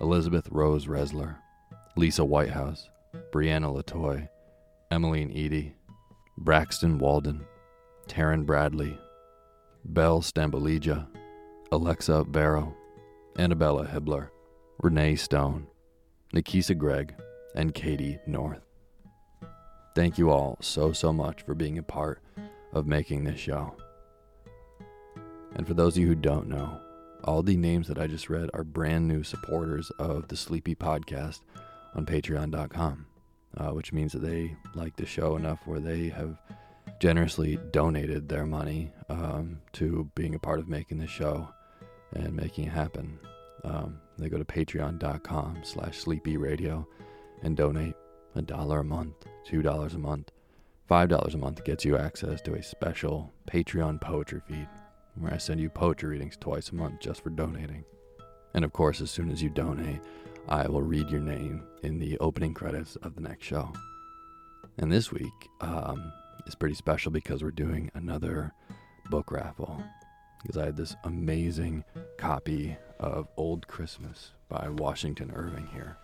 Elizabeth Rose Resler, Lisa Whitehouse, Brianna Latoy, Emmeline Eady, Braxton Walden, Taryn Bradley, Belle Stambolija, Alexa Barrow, Annabella Hibbler, Renee Stone, Nikisa Gregg, and Katie North. Thank you all so, so much for being a part of making this show. And for those of you who don't know, all the names that I just read are brand new supporters of the Sleepy Podcast on patreon.com, uh, which means that they like the show enough where they have generously donated their money um, to being a part of making the show and making it happen. Um, they go to patreon.com slash sleepy radio and donate a dollar a month, two dollars a month, five dollars a month gets you access to a special Patreon poetry feed where I send you poetry readings twice a month just for donating. And of course, as soon as you donate, I will read your name in the opening credits of the next show. And this week um, is pretty special because we're doing another book raffle. Because I had this amazing copy of Old Christmas by Washington Irving here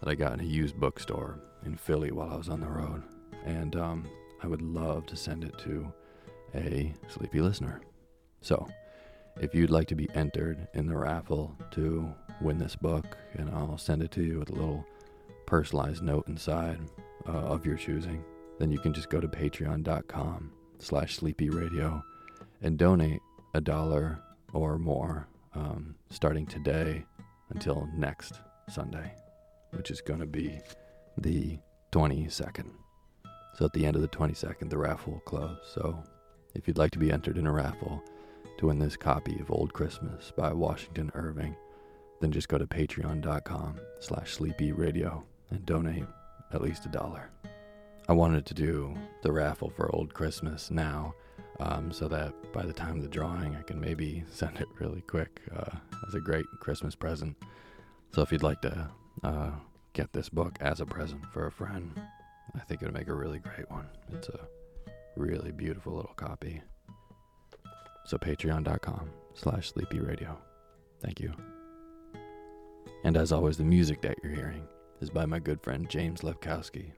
that I got in a used bookstore in Philly while I was on the road. And um, I would love to send it to a sleepy listener. So, if you'd like to be entered in the raffle to win this book, and I'll send it to you with a little personalized note inside uh, of your choosing, then you can just go to patreon.com slash sleepyradio and donate a dollar or more um, starting today until next Sunday, which is going to be the 22nd. So at the end of the 22nd, the raffle will close. So if you'd like to be entered in a raffle, to win this copy of Old Christmas by Washington Irving, then just go to patreon.com slash sleepyradio and donate at least a dollar. I wanted to do the raffle for Old Christmas now um, so that by the time of the drawing I can maybe send it really quick uh, as a great Christmas present. So if you'd like to uh, get this book as a present for a friend, I think it would make a really great one. It's a really beautiful little copy. So patreon.com slash sleepy radio. Thank you. And as always, the music that you're hearing is by my good friend James Levkowski,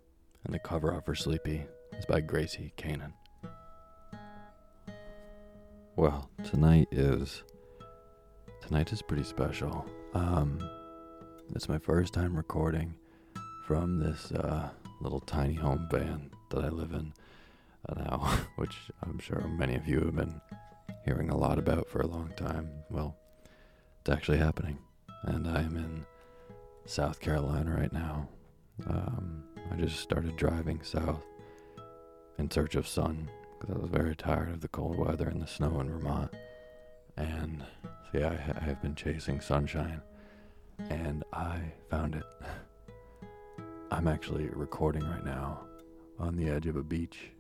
and the cover art for Sleepy is by Gracie Kanan. Well, tonight is tonight is pretty special. Um, it's my first time recording from this uh, little tiny home van that I live in now, which I'm sure many of you have been hearing a lot about for a long time. Well, it's actually happening, and I am in South Carolina right now. Um, I just started driving south in search of sun because I was very tired of the cold weather and the snow in Vermont. And yeah, I, I have been chasing sunshine, and I found it. I'm actually recording right now on the edge of a beach,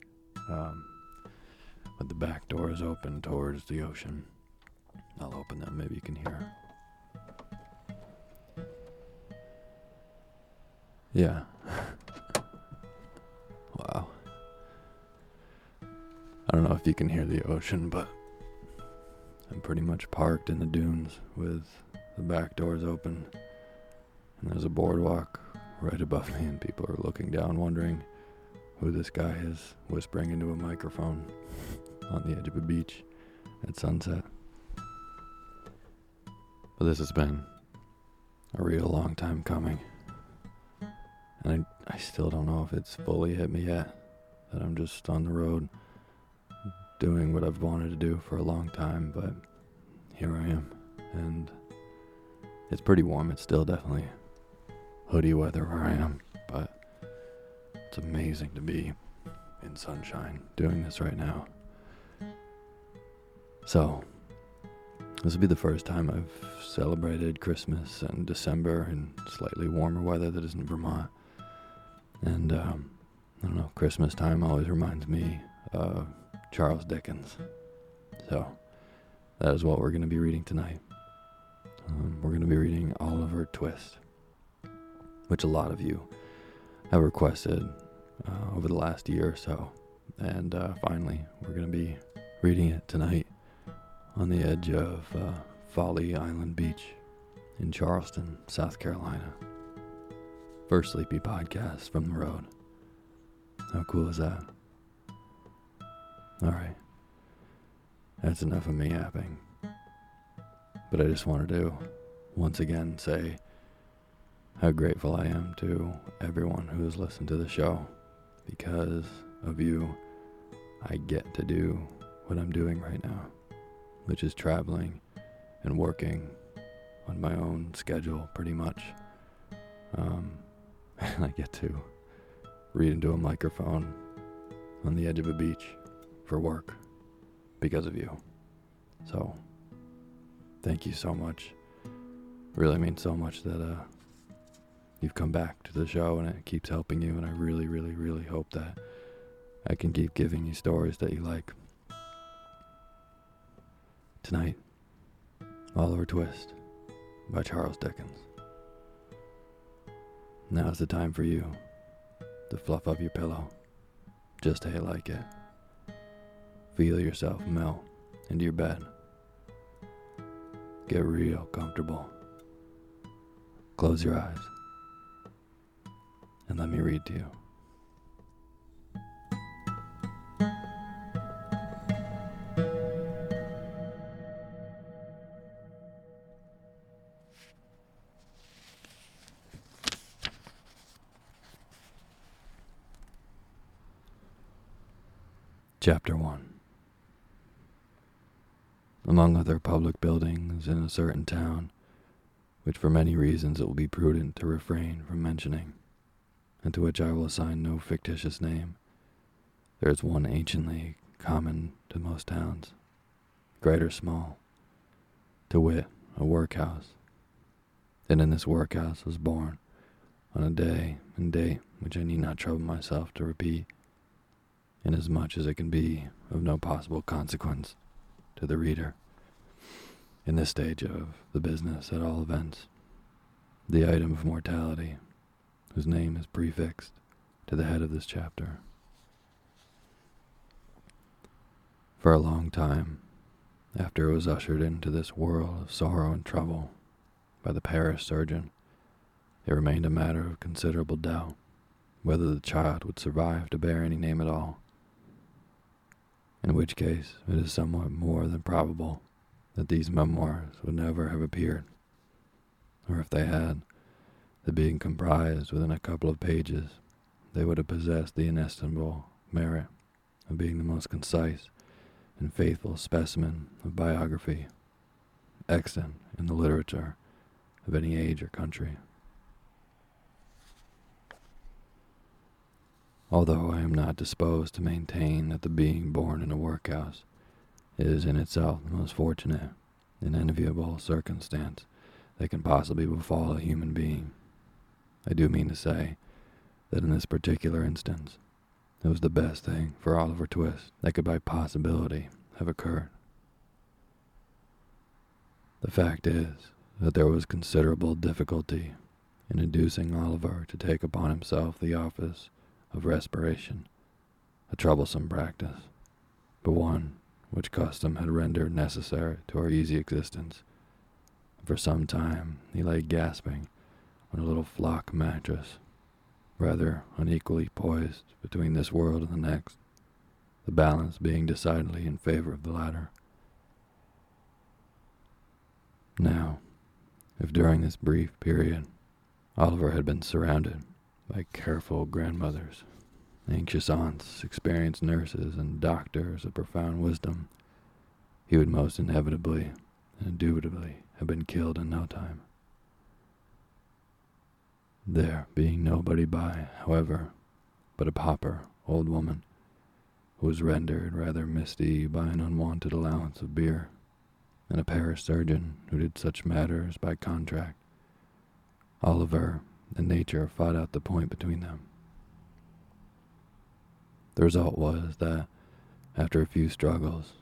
um, with the back doors open towards the ocean. I'll open them, maybe you can hear. Yeah. wow. I don't know if you can hear the ocean, but I'm pretty much parked in the dunes with the back doors open. And there's a boardwalk right above me, and people are looking down, wondering who this guy is whispering into a microphone on the edge of a beach at sunset. But this has been a real long time coming. And I, I still don't know if it's fully hit me yet that I'm just on the road doing what I've wanted to do for a long time, but here I am. And it's pretty warm. It's still definitely hoodie weather where I am, but it's amazing to be in sunshine doing this right now. So, this will be the first time I've celebrated Christmas and December in slightly warmer weather that isn't Vermont. And um, I don't know, Christmas time always reminds me of Charles Dickens. So that is what we're going to be reading tonight. Um, we're going to be reading Oliver Twist, which a lot of you have requested uh, over the last year or so. And uh, finally, we're going to be reading it tonight on the edge of uh, Folly Island Beach in Charleston, South Carolina. First Sleepy podcast from the road. How cool is that? All right. That's enough of me yapping. But I just wanted to once again say how grateful I am to everyone who has listened to the show. Because of you, I get to do what I'm doing right now, which is traveling and working on my own schedule pretty much. Um, and I get to read into a microphone on the edge of a beach for work because of you. So, thank you so much. Really means so much that uh, you've come back to the show and it keeps helping you. And I really, really, really hope that I can keep giving you stories that you like. Tonight, Oliver Twist by Charles Dickens. Now's the time for you to fluff up your pillow just how you like it. Feel yourself melt into your bed. Get real comfortable. Close your eyes and let me read to you. Chapter 1 Among other public buildings in a certain town, which for many reasons it will be prudent to refrain from mentioning, and to which I will assign no fictitious name, there is one anciently common to most towns, great or small, to wit, a workhouse. And in this workhouse was born, on a day and date which I need not trouble myself to repeat, inasmuch as it can be of no possible consequence to the reader. In this stage of the business, at all events, the item of mortality, whose name is prefixed to the head of this chapter. For a long time, after it was ushered into this world of sorrow and trouble by the parish surgeon, It remained a matter of considerable doubt whether the child would survive to bear any name at all, in which case it is somewhat more than probable that these memoirs would never have appeared, or if they had, the being comprised within a couple of pages, they would have possessed the inestimable merit of being the most concise and faithful specimen of biography extant in the literature of any age or country. Although I am not disposed to maintain that the being born in a workhouse is in itself the most fortunate and enviable circumstance that can possibly befall a human being, I do mean to say that in this particular instance, it was the best thing for Oliver Twist that could by possibility have occurred. The fact is that there was considerable difficulty in inducing Oliver to take upon himself the office of respiration, a troublesome practice, but one which custom had rendered necessary to our easy existence. For some time he lay gasping on a little flock mattress, rather unequally poised between this world and the next, the balance being decidedly in favor of the latter. Now, if during this brief period Oliver had been surrounded by careful grandmothers, anxious aunts, experienced nurses, and doctors of profound wisdom, he would most inevitably and indubitably have been killed in no time. There being nobody by, however, but a pauper old woman, who was rendered rather misty by an unwonted allowance of beer, and a parish surgeon who did such matters by contract. Oliver and nature fought out the point between them. The result was that, after a few struggles,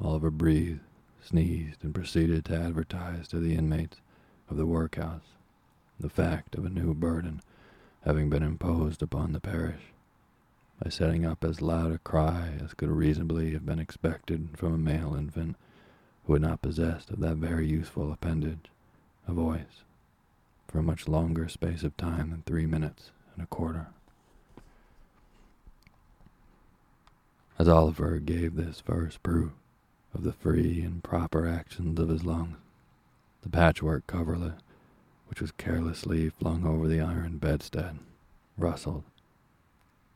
Oliver breathed, sneezed, and proceeded to advertise to the inmates of the workhouse the fact of a new burden having been imposed upon the parish by setting up as loud a cry as could reasonably have been expected from a male infant who had not possessed of that very useful appendage, a voice, for a much longer space of time than three minutes and a quarter. As Oliver gave this first proof of the free and proper actions of his lungs, the patchwork coverlet, which was carelessly flung over the iron bedstead, rustled.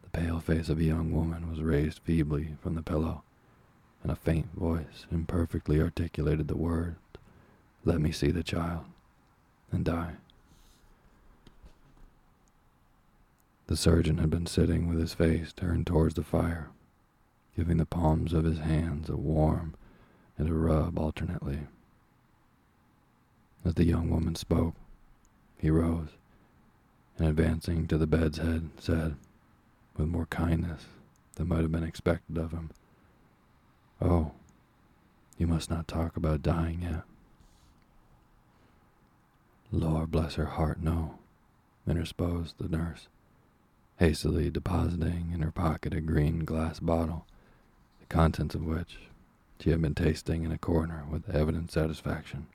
The pale face of a young woman was raised feebly from the pillow and a faint voice imperfectly articulated the words, Let me see the child, and die. The surgeon had been sitting with his face turned towards the fire, giving the palms of his hands a warm and a rub alternately. As the young woman spoke, he rose, and advancing to the bed's head, said, with more kindness than might have been expected of him, Oh, you must not talk about dying yet. Lord bless her heart, no, interposed the nurse, hastily depositing in her pocket a green glass bottle, the contents of which she had been tasting in a corner with evident satisfaction.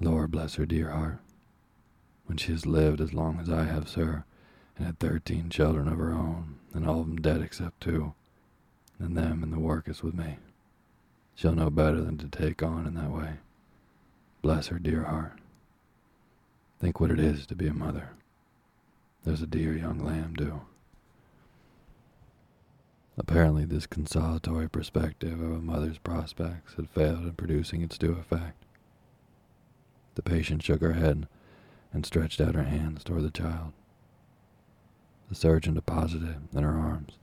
Lord bless her dear heart. When she has lived as long as I have, sir, and had thirteen children of her own, and all of them dead except two, and them in the workus with me. She'll know better than to take on in that way. Bless her dear heart. Think what it is to be a mother. There's a dear young lamb, do. Apparently, this consolatory perspective of a mother's prospects had failed in producing its due effect. The patient shook her head and stretched out her hands toward the child. The surgeon deposited it in her arms.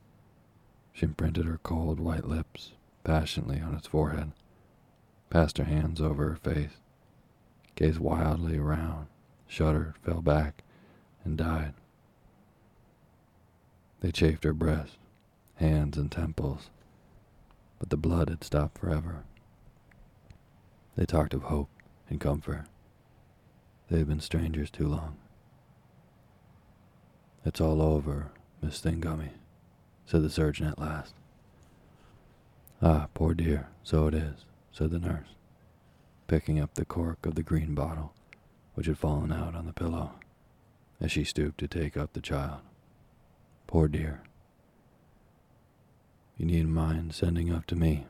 She imprinted her cold white lips passionately on its forehead, passed her hands over her face, gazed wildly around, shuddered, fell back, and died. They chafed her breast, hands, and temples, but the blood had stopped forever. They talked of hope and comfort. They had been strangers too long. It's all over, Miss Thingummy said the surgeon at last. Ah, poor dear, so it is, said the nurse, picking up the cork of the green bottle which had fallen out on the pillow as she stooped to take up the child. Poor dear. You needn't mind sending up to me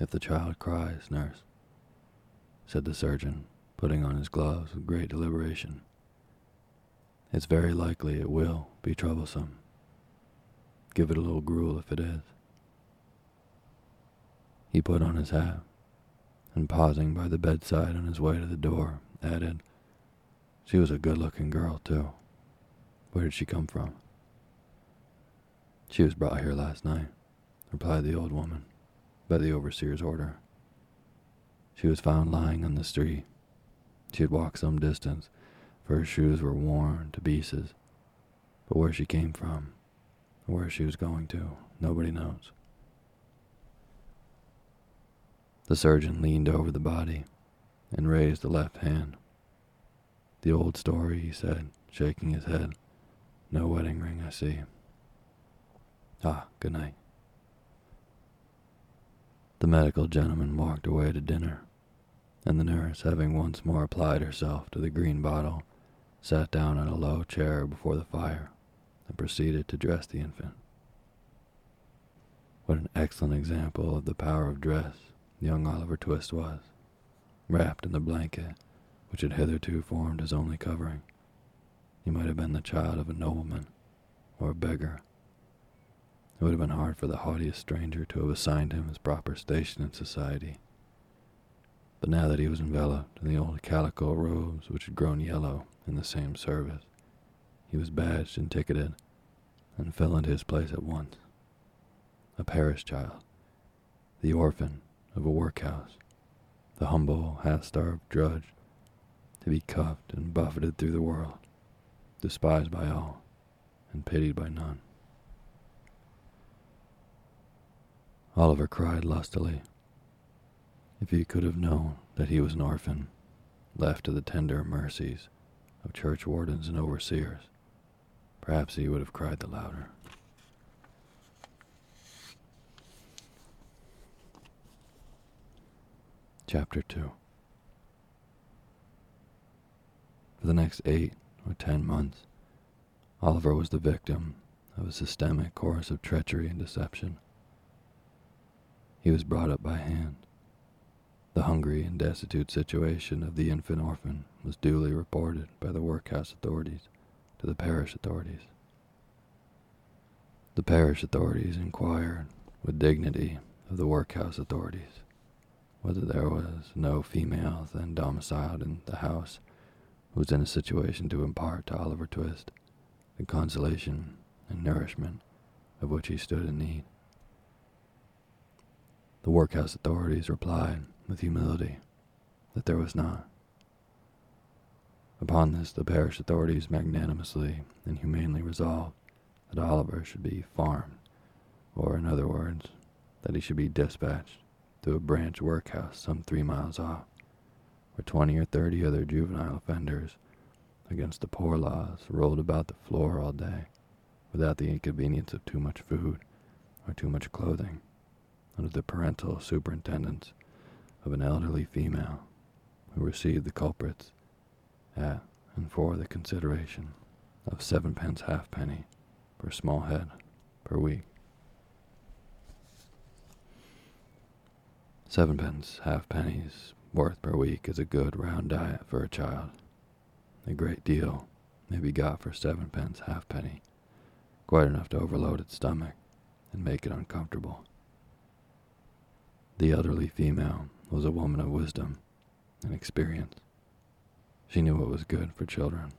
if the child cries, nurse, said the surgeon, putting on his gloves with great deliberation. It's very likely it will be troublesome. Give it a little gruel if it is. He put on his hat and, pausing by the bedside on his way to the door, added, She was a good looking girl, too. Where did she come from? She was brought here last night, replied the old woman, by the overseer's order. She was found lying on the street. She had walked some distance, for her shoes were worn to pieces. But where she came from, or where she was going to, nobody knows. The surgeon leaned over the body and raised the left hand. The old story, he said, shaking his head. No wedding ring, I see. Ah, good night. The medical gentleman walked away to dinner, and the nurse, having once more applied herself to the green bottle, sat down on a low chair before the fire and proceeded to dress the infant. What an excellent example of the power of dress young Oliver Twist was, wrapped in the blanket which had hitherto formed his only covering. He might have been the child of a nobleman or a beggar. It would have been hard for the haughtiest stranger to have assigned him his proper station in society. But now that he was enveloped in the old calico robes which had grown yellow in the same service, he was badged and ticketed and fell into his place at once. A parish child, the orphan of a workhouse, the humble, half-starved drudge, to be cuffed and buffeted through the world, despised by all and pitied by none. Oliver cried lustily. If he could have known that he was an orphan, left to the tender mercies of church wardens and overseers, perhaps he would have cried the louder. Chapter 2 For the next eight or ten months, Oliver was the victim of a systemic course of treachery and deception. He was brought up by hand. The hungry and destitute situation of the infant orphan was duly reported by the workhouse authorities to the parish authorities. The parish authorities inquired with dignity of the workhouse authorities whether there was no female then domiciled in the house who was in a situation to impart to Oliver Twist the consolation and nourishment of which he stood in need. The workhouse authorities replied with humility that there was not. Upon this, the parish authorities magnanimously and humanely resolved that Oliver should be farmed, or in other words, that he should be dispatched to a branch workhouse some three miles off, where twenty or thirty other juvenile offenders against the poor laws rolled about the floor all day without the inconvenience of too much food or too much clothing, under the parental superintendence of an elderly female who received the culprits at and for the consideration of sevenpence halfpenny per small head per week. Sevenpence halfpennies worth per week is a good round diet for a child. A great deal may be got for sevenpence halfpenny, quite enough to overload its stomach and make it uncomfortable. The elderly female was a woman of wisdom and experience. She knew what was good for children,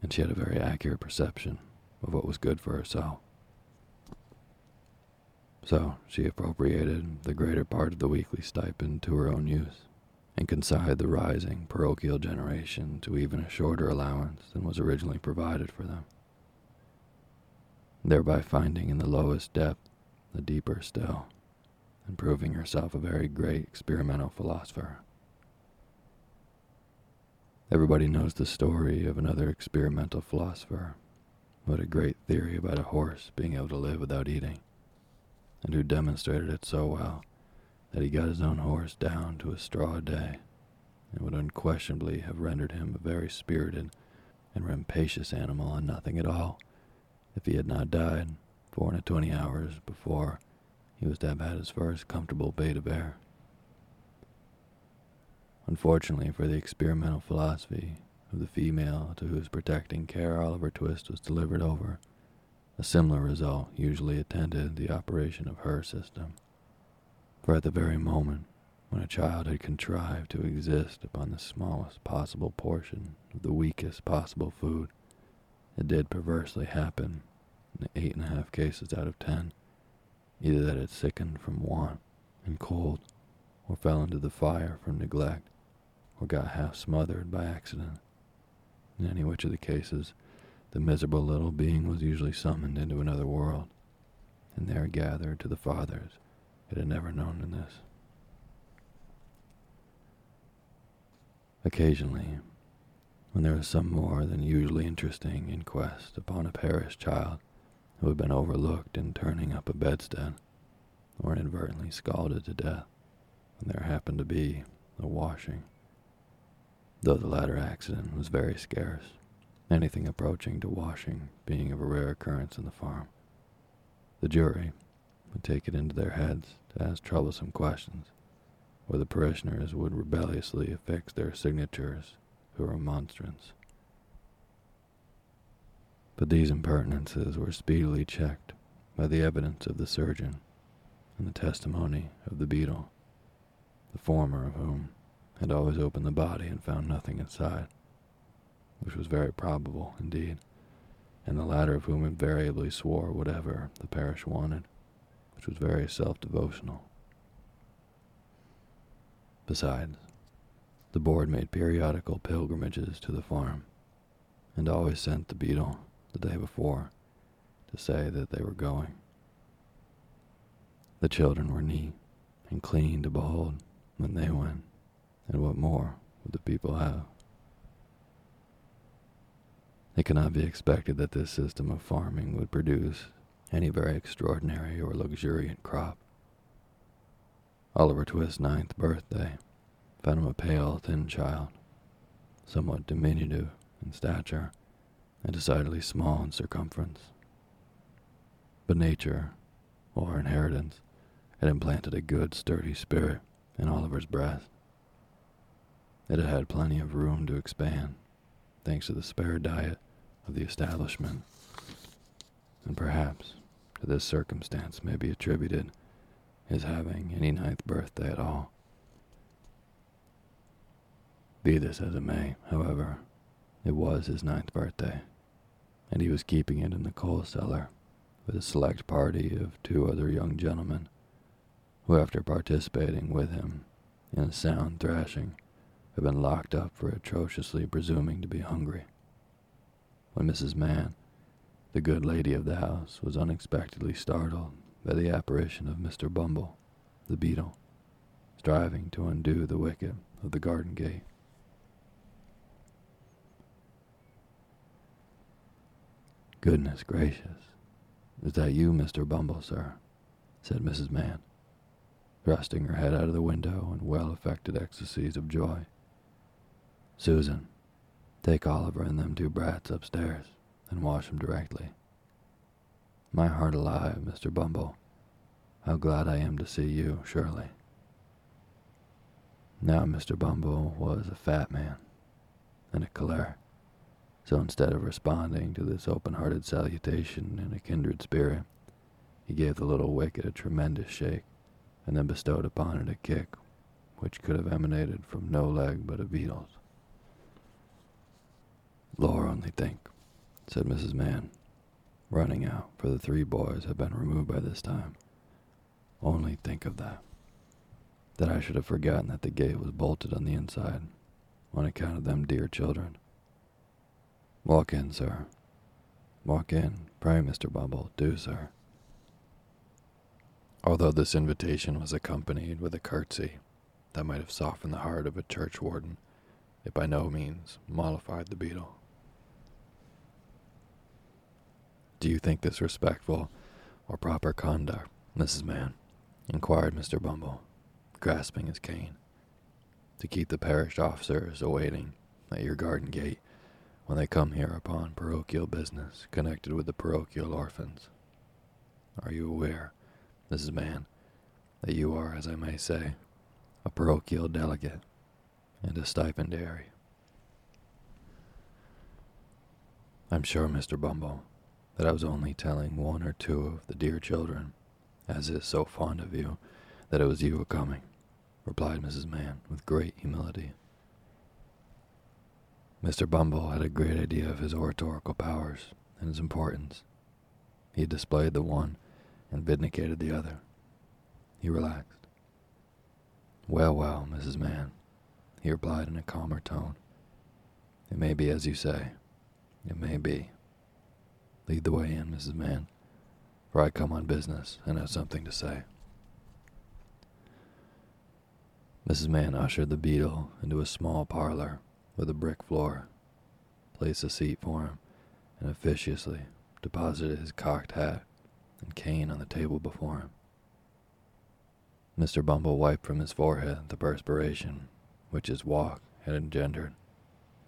and she had a very accurate perception of what was good for herself. So she appropriated the greater part of the weekly stipend to her own use, and consigned the rising parochial generation to even a shorter allowance than was originally provided for them, thereby finding in the lowest depth the deeper still, and proving herself a very great experimental philosopher. Everybody knows the story of another experimental philosopher who had a great theory about a horse being able to live without eating and who demonstrated it so well that he got his own horse down to a straw a day and would unquestionably have rendered him a very spirited and rampacious animal on nothing at all if he had not died four and twenty hours before he was to have had his first comfortable of air. Unfortunately for the experimental philosophy of the female to whose protecting care Oliver Twist was delivered over, a similar result usually attended the operation of her system. For at the very moment when a child had contrived to exist upon the smallest possible portion of the weakest possible food, it did perversely happen, in eight and a half cases out of ten, either that it sickened from want and cold, or fell into the fire from neglect, or got half smothered by accident. In any which of the cases, the miserable little being was usually summoned into another world, and there gathered to the fathers it had never known in this. Occasionally, when there was some more than usually interesting inquest upon a perished child who had been overlooked in turning up a bedstead, or inadvertently scalded to death, when there happened to be a washing, though the latter accident was very scarce, anything approaching to washing being of a rare occurrence in the farm. The jury would take it into their heads to ask troublesome questions, or the parishioners would rebelliously affix their signatures to a remonstrance. But these impertinences were speedily checked by the evidence of the surgeon and the testimony of the beadle, the former of whom had always opened the body and found nothing inside, which was very probable indeed, and the latter of whom invariably swore whatever the parish wanted, which was very self-devotional. Besides, the board made periodical pilgrimages to the farm, and always sent the beadle the day before to say that they were going. The children were neat and clean to behold when they went, and what more would the people have? It cannot be expected that this system of farming would produce any very extraordinary or luxuriant crop. Oliver Twist's ninth birthday found him a pale, thin child, somewhat diminutive in stature and decidedly small in circumference. But nature, or inheritance, had implanted a good, sturdy spirit in Oliver's breast. It had had plenty of room to expand, thanks to the spare diet of the establishment. And perhaps to this circumstance may be attributed his having any ninth birthday at all. Be this as it may, however, it was his ninth birthday, and he was keeping it in the coal cellar with a select party of two other young gentlemen, who, after participating with him in a sound thrashing, had been locked up for atrociously presuming to be hungry. When Mrs. Mann, the good lady of the house, was unexpectedly startled by the apparition of Mr. Bumble, the beadle, striving to undo the wicket of the garden gate. Goodness gracious, is that you, Mr. Bumble, sir? said Mrs. Mann, thrusting her head out of the window in well affected ecstasies of joy. Susan, take Oliver and them two brats upstairs and wash wash 'em directly. My heart alive, Mr. Bumble, how glad I am to see you, surely. Now Mr. Bumble was a fat man and a choleric, so instead of responding to this open-hearted salutation in a kindred spirit, he gave the little wicket a tremendous shake and then bestowed upon it a kick which could have emanated from no leg but a beadle's. Lord, only think, said Mrs. Mann, running out, for the three boys had been removed by this time. Only think of that. That I should have forgotten that the gate was bolted on the inside, on account of them dear children. Walk in, sir. Walk in, pray, Mr. Bumble, do, sir. Although this invitation was accompanied with a curtsy that might have softened the heart of a churchwarden, it by no means mollified the beadle. Do you think this respectful or proper conduct, Mrs. Mann? inquired Mr. Bumble, grasping his cane. to keep the parish officers awaiting at your garden gate when they come here upon parochial business connected with the parochial orphans. Are you aware, Mrs. Mann, that you are, as I may say, a parochial delegate and a stipendiary? I'm sure, Mr. Bumble, that I was only telling one or two of the dear children, as is so fond of you, that it was you a coming, replied Mrs. Mann with great humility. Mr. Bumble had a great idea of his oratorical powers and his importance. He displayed the one and vindicated the other. He relaxed. Well, well, Mrs. Mann, he replied in a calmer tone. It may be as you say. It may be. Lead the way in, Mrs. Mann, for I come on business and have something to say. Mrs. Mann ushered the beadle into a small parlor with a brick floor, placed a seat for him, and officiously deposited his cocked hat and cane on the table before him. Mr. Bumble wiped from his forehead the perspiration which his walk had engendered,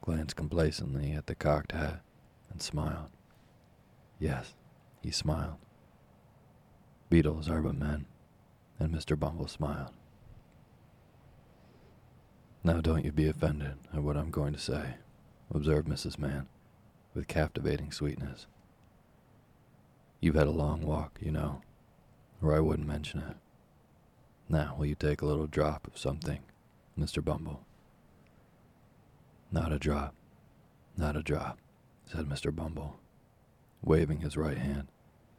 glanced complacently at the cocked hat, and smiled. Yes, he smiled. Beadles are but men, and Mr. Bumble smiled. Now don't you be offended at what I'm going to say, observed Mrs. Mann, with captivating sweetness. You've had a long walk, you know, or I wouldn't mention it. Now, will you take a little drop of something, Mr. Bumble? Not a drop, not a drop, said Mr. Bumble, waving his right hand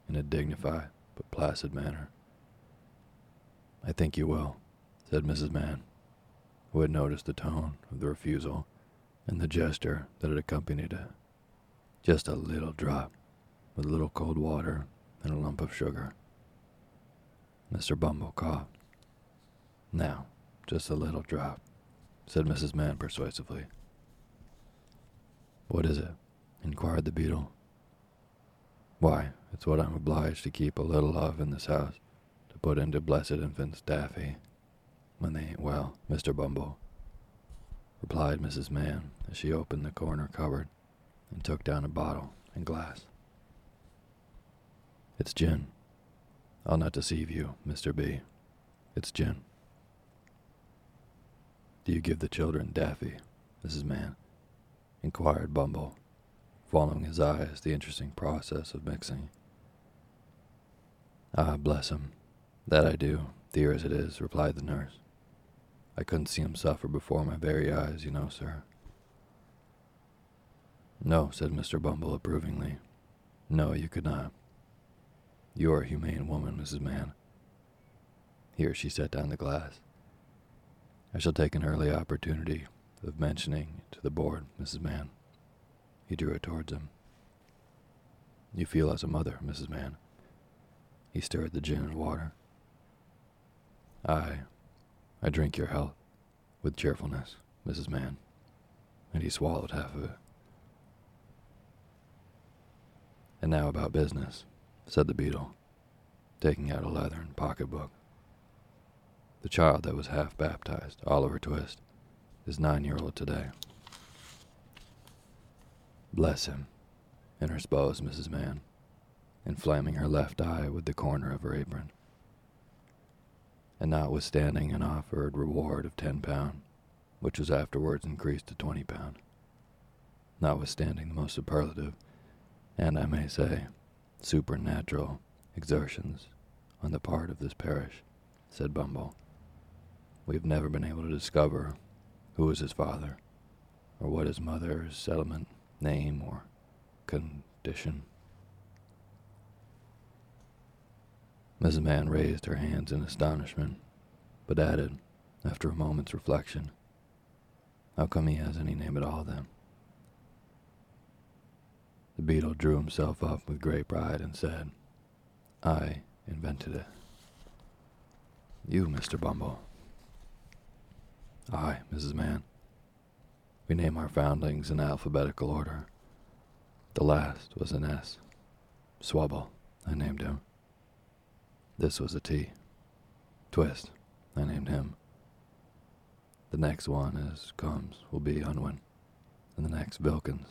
in a dignified but placid manner. I think you will, said Mrs. Mann, who had noticed the tone of the refusal and the gesture that had accompanied it. Just a little drop, with a little cold water and a lump of sugar. Mr. Bumble coughed. Now, just a little drop, said Mrs. Mann persuasively. What is it? inquired the beadle. Why, it's what I'm obliged to keep a little of in this house, to put into blessed infants Daffy when they ain't well, Mr. Bumble, replied Mrs. Mann as she opened the corner cupboard and took down a bottle and glass. It's gin. I'll not deceive you, Mr. B. It's gin. Do you give the children Daffy, Mrs. Mann? inquired Bumble, following his eyes the interesting process of mixing. Ah, bless him. That I do, dear as it is, replied the nurse. I couldn't see him suffer before my very eyes, you know, sir. No, said Mr. Bumble approvingly. No, you could not. You are a humane woman, Mrs. Mann. Here she set down the glass. I shall take an early opportunity of mentioning to the board, Mrs. Mann. He drew it towards him. You feel as a mother, Mrs. Mann. He stirred the gin and water. I, I drink your health with cheerfulness, Mrs. Mann. And he swallowed half of it. And now about business, said the beadle, taking out a leathern pocketbook. The child that was half baptized, Oliver Twist, is nine year old today. Bless him, interposed Mrs. Mann, inflaming her left eye with the corner of her apron and notwithstanding an offered reward of ten pound, which was afterwards increased to twenty pound, notwithstanding the most superlative, and I may say, supernatural exertions on the part of this parish, said Bumble. We have never been able to discover who was his father, or what his mother's settlement, name, or condition. Mrs. Mann raised her hands in astonishment, but added, after a moment's reflection, How come he has any name at all, then? The beadle drew himself up with great pride and said, I invented it. You, Mr. Bumble. I, Mrs. Mann. We name our foundlings in alphabetical order. The last was an S. Swubble, I named him. This was a T. Twist, I named him. The next one as comes will be Unwin, and the next Vilkins.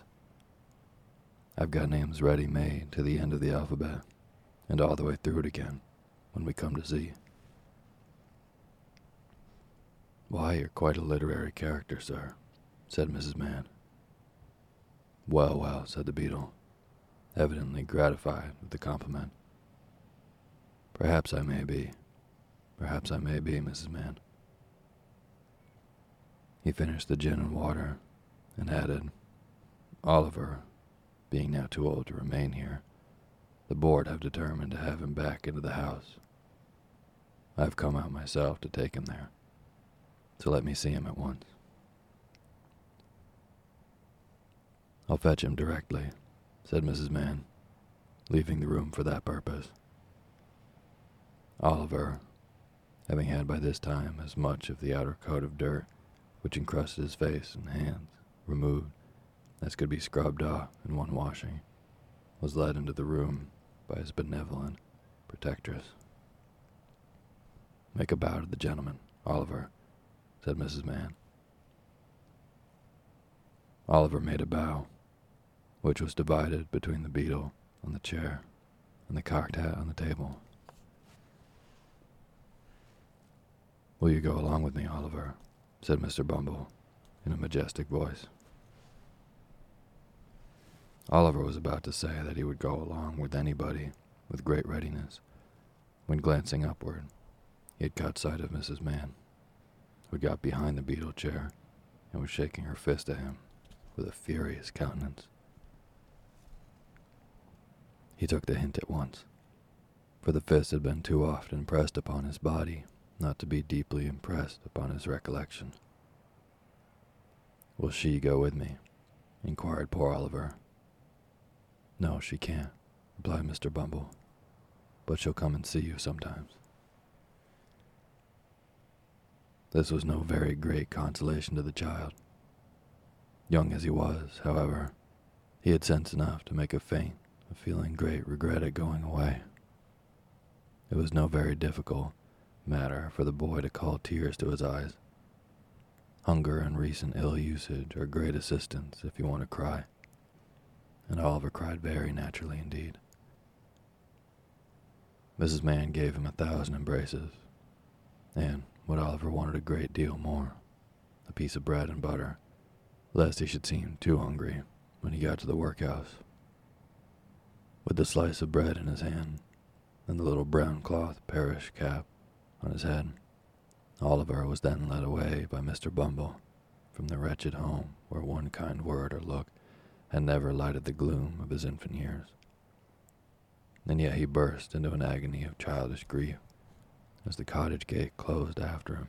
I've got names ready made to the end of the alphabet, and all the way through it again when we come to Z. Why, you're quite a literary character, sir, said Mrs. Mann. Well, well, said the beadle, evidently gratified with the compliment. Perhaps I may be. Perhaps I may be, Mrs. Mann. He finished the gin and water and added, Oliver, being now too old to remain here, the board have determined to have him back into the house. I've come out myself to take him there, so let me see him at once. I'll fetch him directly, said Mrs. Mann, leaving the room for that purpose. Oliver, having had by this time as much of the outer coat of dirt which encrusted his face and hands removed as could be scrubbed off in one washing, was led into the room by his benevolent protectress. Make a bow to the gentleman, Oliver, said Mrs. Mann. Oliver made a bow, which was divided between the beadle on the chair and the cocked hat on the table. Will you go along with me, Oliver? said Mr. Bumble in a majestic voice. Oliver was about to say that he would go along with anybody with great readiness, when glancing upward, he had caught sight of Mrs. Mann, who had got behind the beadle chair and was shaking her fist at him with a furious countenance. He took the hint at once, for the fist had been too often pressed upon his body not to be deeply impressed upon his recollection. Will she go with me? inquired poor Oliver. No, she can't, replied Mr. Bumble, but she'll come and see you sometimes. This was no very great consolation to the child. Young as he was, however, he had sense enough to make a feint of feeling great regret at going away. It was no very difficult matter for the boy to call tears to his eyes. Hunger and recent ill usage are great assistants if you want to cry and Oliver cried very naturally indeed. Mrs. Mann gave him a thousand embraces, and what Oliver wanted a great deal more, a piece of bread and butter, lest he should seem too hungry when he got to the workhouse. With the slice of bread in his hand and the little brown cloth parish cap on his head, Oliver was then led away by Mr. Bumble from the wretched home where one kind word or look had never lighted the gloom of his infant years. And yet he burst into an agony of childish grief as the cottage gate closed after him.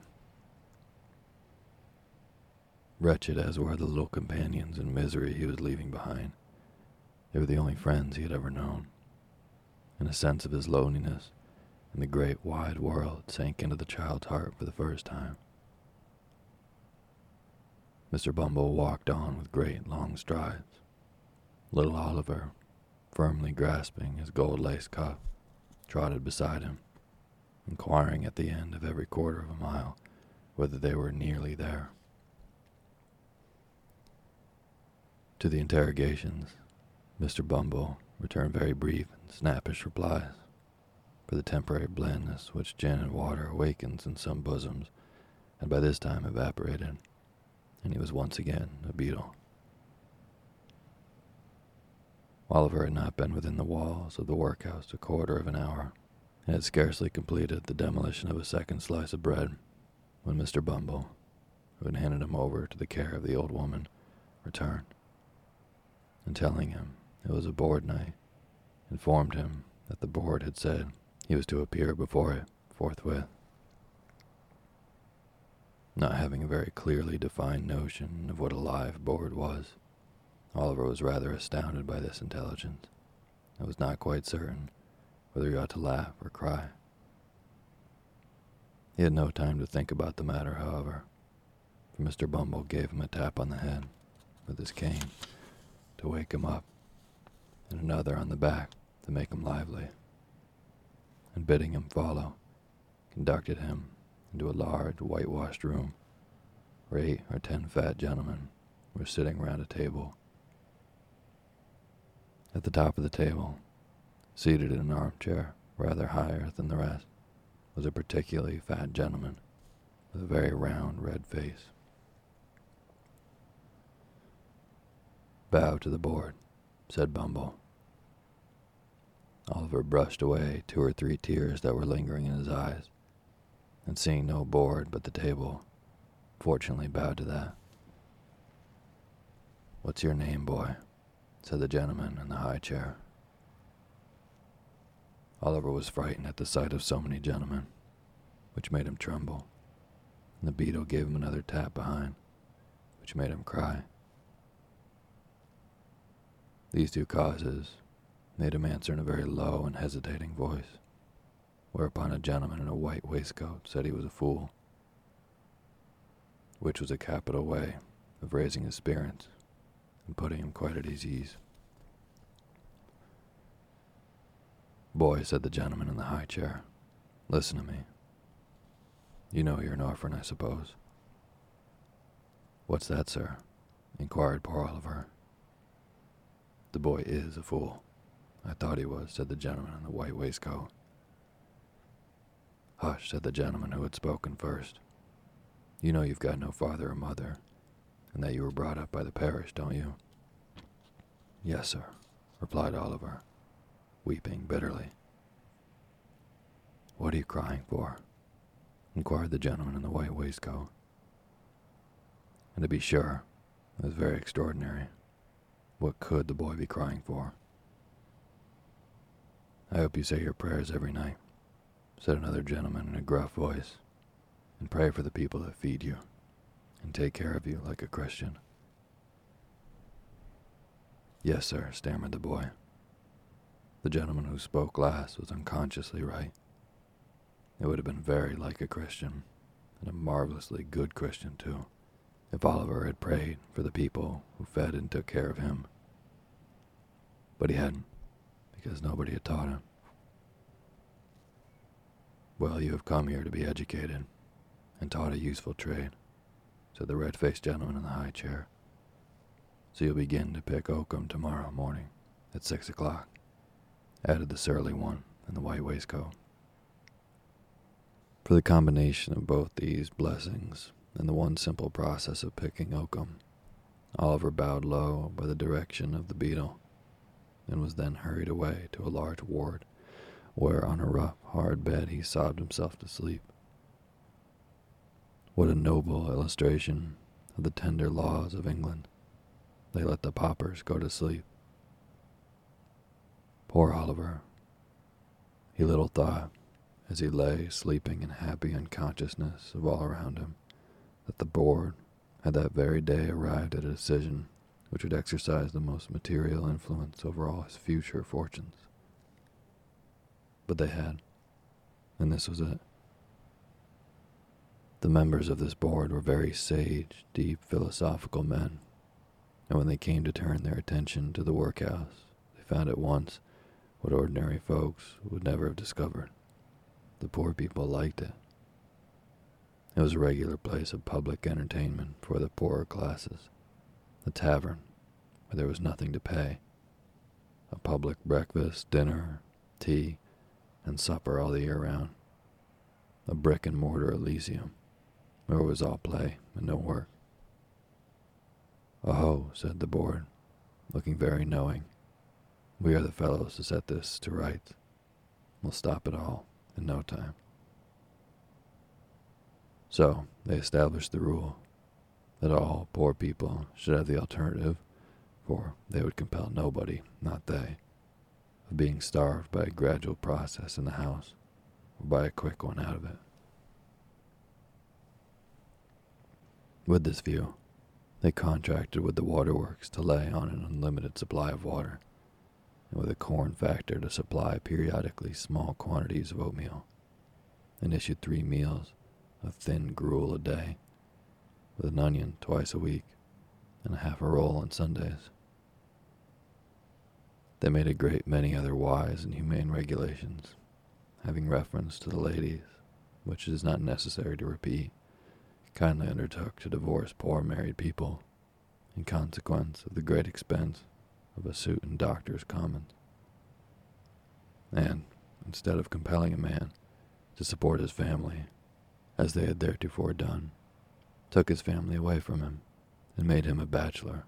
Wretched as were the little companions in misery he was leaving behind, they were the only friends he had ever known, and a sense of his loneliness in the great wide world sank into the child's heart for the first time. Mr. Bumble walked on with great long strides, Little Oliver, firmly grasping his gold lace cuff, trotted beside him, inquiring at the end of every quarter of a mile whether they were nearly there. To the interrogations, Mr. Bumble returned very brief and snappish replies, for the temporary blandness which gin and water awakens in some bosoms had by this time evaporated, and he was once again a beadle. Oliver had not been within the walls of the workhouse a quarter of an hour, and had scarcely completed the demolition of a second slice of bread, when Mr. Bumble, who had handed him over to the care of the old woman, returned, and telling him it was a board night, informed him that the board had said he was to appear before it forthwith. Not having a very clearly defined notion of what a live board was, Oliver was rather astounded by this intelligence, and was not quite certain whether he ought to laugh or cry. He had no time to think about the matter, however, for Mr. Bumble gave him a tap on the head with his cane to wake him up, and another on the back to make him lively, and bidding him follow, conducted him into a large whitewashed room where eight or ten fat gentlemen were sitting round a table. At the top of the table, seated in an armchair rather higher than the rest, was a particularly fat gentleman with a very round red face. Bow to the board, said Bumble. Oliver brushed away two or three tears that were lingering in his eyes, and seeing no board but the table, fortunately bowed to that. What's your name, boy? said the gentleman in the high chair. Oliver was frightened at the sight of so many gentlemen, which made him tremble, and the beadle gave him another tap behind, which made him cry. These two causes made him answer in a very low and hesitating voice, whereupon a gentleman in a white waistcoat said he was a fool, which was a capital way of raising his spirits and putting him quite at his ease. Boy, said the gentleman in the high chair, listen to me. You know you're an orphan, I suppose. What's that, sir? inquired poor Oliver. The boy is a fool. I thought he was, said the gentleman in the white waistcoat. Hush, said the gentleman who had spoken first. You know you've got no father or mother, and that you were brought up by the parish, don't you? Yes, sir, replied Oliver, weeping bitterly. What are you crying for? inquired the gentleman in the white waistcoat. And to be sure, it was very extraordinary. What could the boy be crying for? I hope you say your prayers every night, said another gentleman in a gruff voice, and pray for the people that feed you, and take care of you like a Christian. Yes, sir, stammered the boy. The gentleman who spoke last was unconsciously right. It would have been very like a Christian, and a marvelously good Christian, too if Oliver had prayed for the people who fed and took care of him. But he hadn't, because nobody had taught him. Well, you have come here to be educated and taught a useful trade, said the red faced gentleman in the high chair. So you'll begin to pick oakum tomorrow morning at six o'clock, added the surly one in the white waistcoat. For the combination of both these blessings and the one simple process of picking oakum. Oliver bowed low by the direction of the beadle, and was then hurried away to a large ward, where on a rough, hard bed he sobbed himself to sleep. What a noble illustration of the tender laws of England. They let the paupers go to sleep. Poor Oliver. He little thought, as he lay sleeping in happy unconsciousness of all around him, that the board had that very day arrived at a decision which would exercise the most material influence over all his future fortunes. But they had, and this was it. The members of this board were very sage, deep, philosophical men, and when they came to turn their attention to the workhouse, they found at once what ordinary folks would never have discovered. The poor people liked it. It was a regular place of public entertainment for the poorer classes, a tavern where there was nothing to pay, a public breakfast, dinner, tea, and supper all the year round, a brick and mortar Elysium where it was all play and no work. Oh, said the board, looking very knowing. We are the fellows to set this to rights. We'll stop it all in no time. So they established the rule that all poor people should have the alternative, for they would compel nobody, not they, of being starved by a gradual process in the house or by a quick one out of it. With this view, they contracted with the waterworks to lay on an unlimited supply of water, and with a corn factor to supply periodically small quantities of oatmeal, and issued three meals of thin gruel a day, with an onion twice a week, and a half a roll on Sundays. They made a great many other wise and humane regulations, having reference to the ladies, which it is not necessary to repeat, kindly undertook to divorce poor married people in consequence of the great expense of a suit in Doctors' Commons. And, instead of compelling a man to support his family, as they had theretofore done, took his family away from him and made him a bachelor.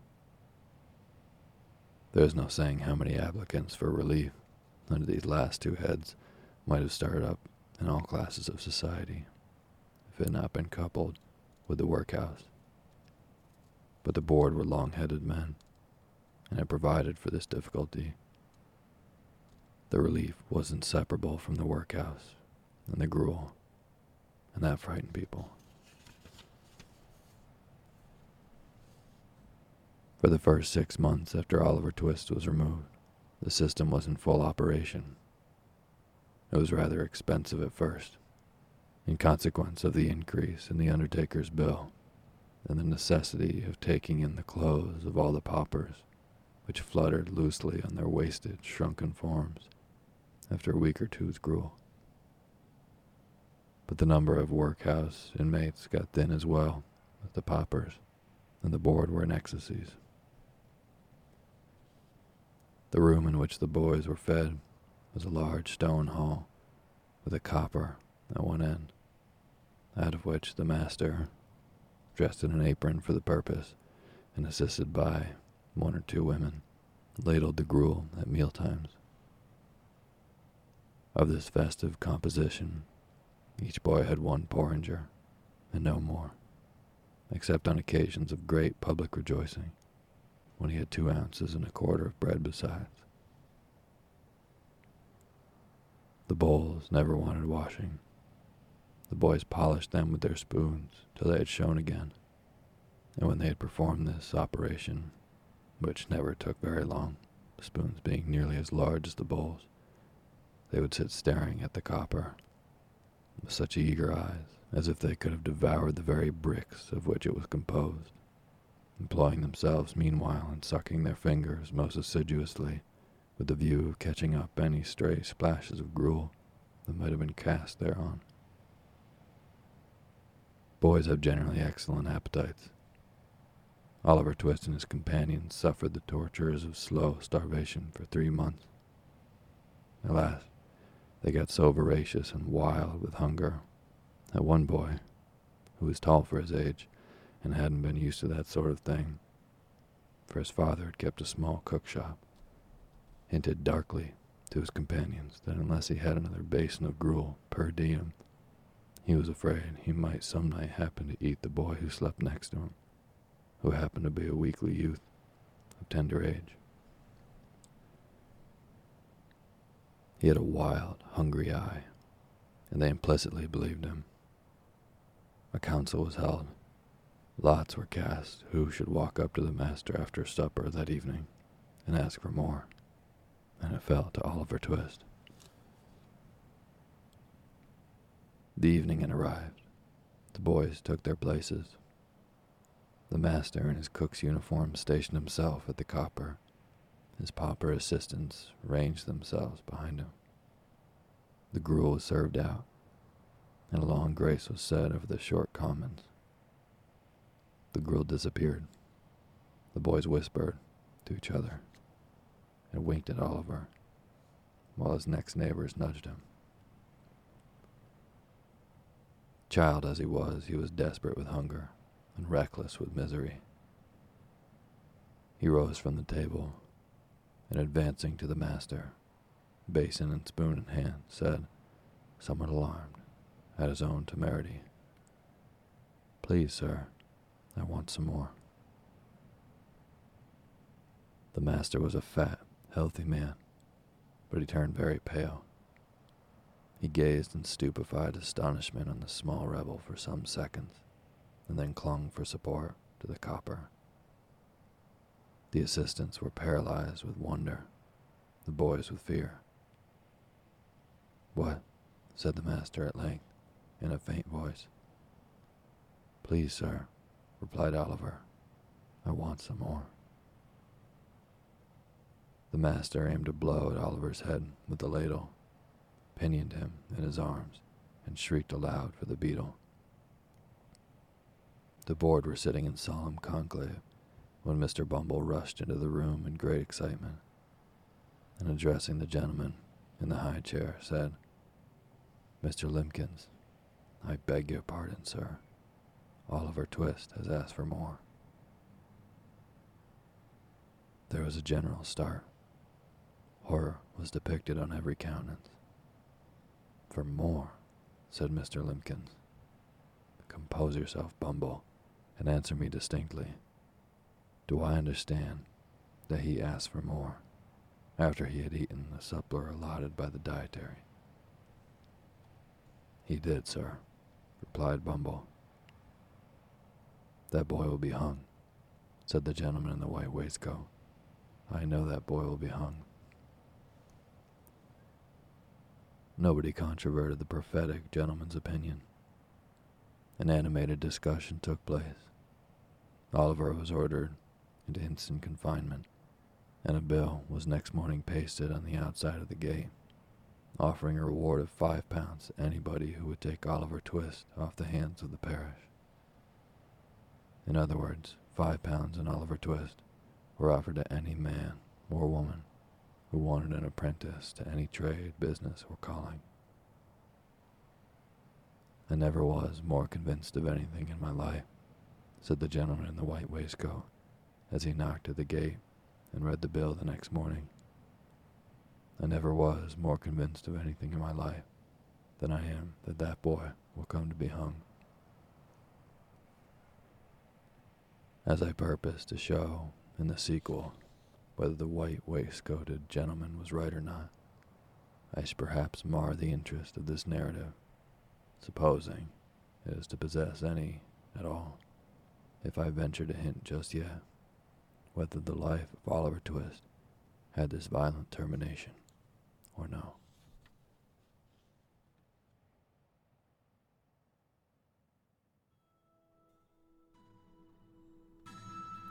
There is no saying how many applicants for relief under these last two heads might have started up in all classes of society if it had not been coupled with the workhouse. But the board were long headed men, and had provided for this difficulty. The relief was inseparable from the workhouse and the gruel, and that frightened people. For the first six months after Oliver Twist was removed, the system was in full operation. It was rather expensive at first, in consequence of the increase in the undertaker's bill and the necessity of taking in the clothes of all the paupers, which fluttered loosely on their wasted, shrunken forms after a week or two's gruel. But the number of workhouse inmates got thin as well with the paupers, and the board were in ecstasies. The room in which the boys were fed was a large stone hall with a copper at one end, out of which the master, dressed in an apron for the purpose and assisted by one or two women, ladled the gruel at meal times. Of this festive composition, each boy had one porringer, and no more, except on occasions of great public rejoicing when he had two ounces and a quarter of bread besides. The bowls never wanted washing. The boys polished them with their spoons till they had shone again, and when they had performed this operation, which never took very long, the spoons being nearly as large as the bowls, they would sit staring at the copper with such eager eyes as if they could have devoured the very bricks of which it was composed employing themselves meanwhile in sucking their fingers most assiduously with the view of catching up any stray splashes of gruel that might have been cast thereon. Boys have generally excellent appetites. Oliver Twist and his companions suffered the tortures of slow starvation for three months. At last, they got so voracious and wild with hunger that one boy, who was tall for his age, and hadn't been used to that sort of thing, for his father had kept a small cook shop, hinted darkly to his companions that unless he had another basin of gruel per diem, he was afraid he might some night happen to eat the boy who slept next to him, who happened to be a weakly youth of tender age. He had a wild, hungry eye, and they implicitly believed him. A council was held Lots were cast who should walk up to the master after supper that evening and ask for more, and it fell to Oliver Twist. The evening had arrived. The boys took their places. The master in his cook's uniform stationed himself at the copper. His pauper assistants ranged themselves behind him. The gruel was served out, and a long grace was said over the short commons. The gruel disappeared. The boys whispered to each other and winked at Oliver, while his next neighbors nudged him. Child as he was, he was desperate with hunger and reckless with misery. He rose from the table and, advancing to the master, basin and spoon in hand, said, somewhat alarmed at his own temerity, Please, sir, I want some more. The master was a fat, healthy man, but he turned very pale. He gazed in stupefied astonishment on the small rebel for some seconds, and then clung for support to the copper. The assistants were paralyzed with wonder, the boys with fear. What? said the master at length, in a faint voice. Please, sir, replied Oliver. I want some more. The master aimed a blow at Oliver's head with the ladle, pinioned him in his arms, and shrieked aloud for the beadle. The board were sitting in solemn conclave when Mr. Bumble rushed into the room in great excitement, and addressing the gentleman in the high chair, said, Mr. Limbkins, I beg your pardon, sir. Oliver Twist has asked for more. There was a general start. Horror was depicted on every countenance. For more, said Mr. Limbkins. Compose yourself, Bumble, and answer me distinctly. Do I understand that he asked for more after he had eaten the suppler allotted by the dietary? He did, sir, replied Bumble. That boy will be hung, said the gentleman in the white waistcoat. I know that boy will be hung. Nobody controverted the prophetic gentleman's opinion. An animated discussion took place. Oliver was ordered into instant confinement, and a bill was next morning pasted on the outside of the gate, offering a reward of five pounds to anybody who would take Oliver Twist off the hands of the parish. In other words, five pounds and Oliver Twist were offered to any man or woman who wanted an apprentice to any trade, business, or calling. I never was more convinced of anything in my life, said the gentleman in the white waistcoat as he knocked at the gate and read the bill the next morning. I never was more convinced of anything in my life than I am that that boy will come to be hung. As I purpose to show in the sequel whether the white waistcoated gentleman was right or not, I should perhaps mar the interest of this narrative, supposing it is to possess any at all, if I venture to hint just yet whether the life of Oliver Twist had this violent termination or no.